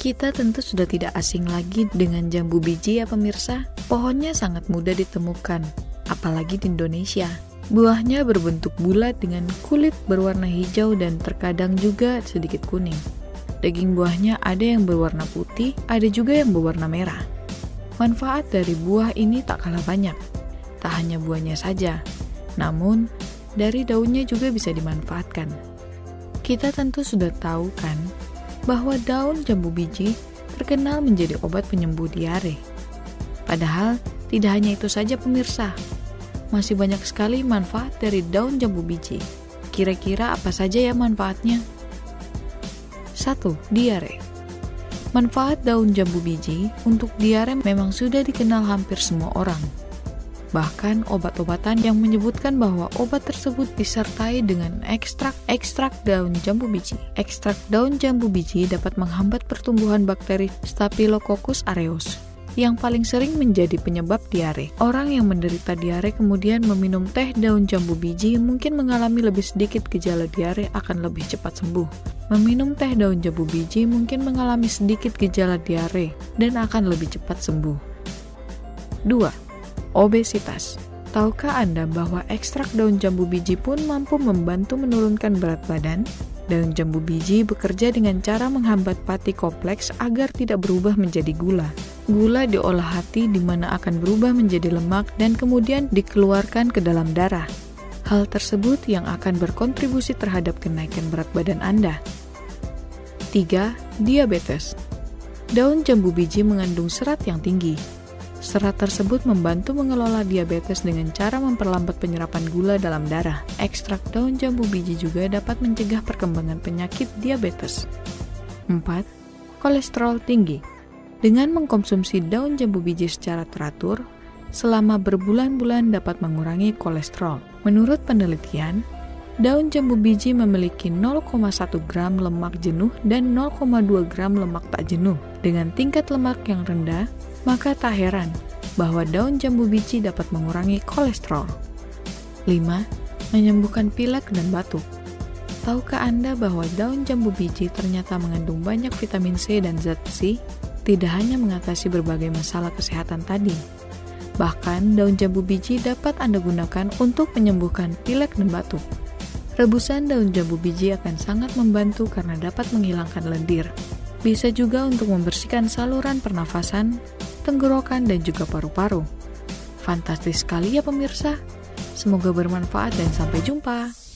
Kita tentu sudah tidak asing lagi dengan jambu biji ya pemirsa. Pohonnya sangat mudah ditemukan, apalagi di Indonesia. Buahnya berbentuk bulat dengan kulit berwarna hijau dan terkadang juga sedikit kuning. Daging buahnya ada yang berwarna putih, ada juga yang berwarna merah. Manfaat dari buah ini tak kalah banyak. Tak hanya buahnya saja, namun dari daunnya juga bisa dimanfaatkan. Kita tentu sudah tahu kan bahwa daun jambu biji terkenal menjadi obat penyembuh diare. Padahal, tidak hanya itu saja pemirsa. Masih banyak sekali manfaat dari daun jambu biji. Kira-kira apa saja ya manfaatnya? 1. Diare Manfaat daun jambu biji untuk diare memang sudah dikenal hampir semua orang. Bahkan obat-obatan yang menyebutkan bahwa obat tersebut disertai dengan ekstrak-ekstrak daun jambu biji. Ekstrak daun jambu biji dapat menghambat pertumbuhan bakteri Staphylococcus aureus yang paling sering menjadi penyebab diare. Orang yang menderita diare kemudian meminum teh daun jambu biji mungkin mengalami lebih sedikit gejala diare akan lebih cepat sembuh. Meminum teh daun jambu biji mungkin mengalami sedikit gejala diare dan akan lebih cepat sembuh. 2 Obesitas. Tahukah Anda bahwa ekstrak daun jambu biji pun mampu membantu menurunkan berat badan? Daun jambu biji bekerja dengan cara menghambat pati kompleks agar tidak berubah menjadi gula. Gula diolah hati di mana akan berubah menjadi lemak dan kemudian dikeluarkan ke dalam darah. Hal tersebut yang akan berkontribusi terhadap kenaikan berat badan Anda. 3. Diabetes Daun jambu biji mengandung serat yang tinggi, Serat tersebut membantu mengelola diabetes dengan cara memperlambat penyerapan gula dalam darah. Ekstrak daun jambu biji juga dapat mencegah perkembangan penyakit diabetes. 4. Kolesterol tinggi. Dengan mengkonsumsi daun jambu biji secara teratur, selama berbulan-bulan dapat mengurangi kolesterol. Menurut penelitian, daun jambu biji memiliki 0,1 gram lemak jenuh dan 0,2 gram lemak tak jenuh. Dengan tingkat lemak yang rendah, maka tak heran bahwa daun jambu biji dapat mengurangi kolesterol. 5. Menyembuhkan pilek dan batuk. Tahukah Anda bahwa daun jambu biji ternyata mengandung banyak vitamin C dan zat besi? Tidak hanya mengatasi berbagai masalah kesehatan tadi, bahkan daun jambu biji dapat Anda gunakan untuk menyembuhkan pilek dan batuk. Rebusan daun jambu biji akan sangat membantu karena dapat menghilangkan lendir. Bisa juga untuk membersihkan saluran pernafasan, tenggorokan, dan juga paru-paru. Fantastis sekali ya pemirsa. Semoga bermanfaat dan sampai jumpa.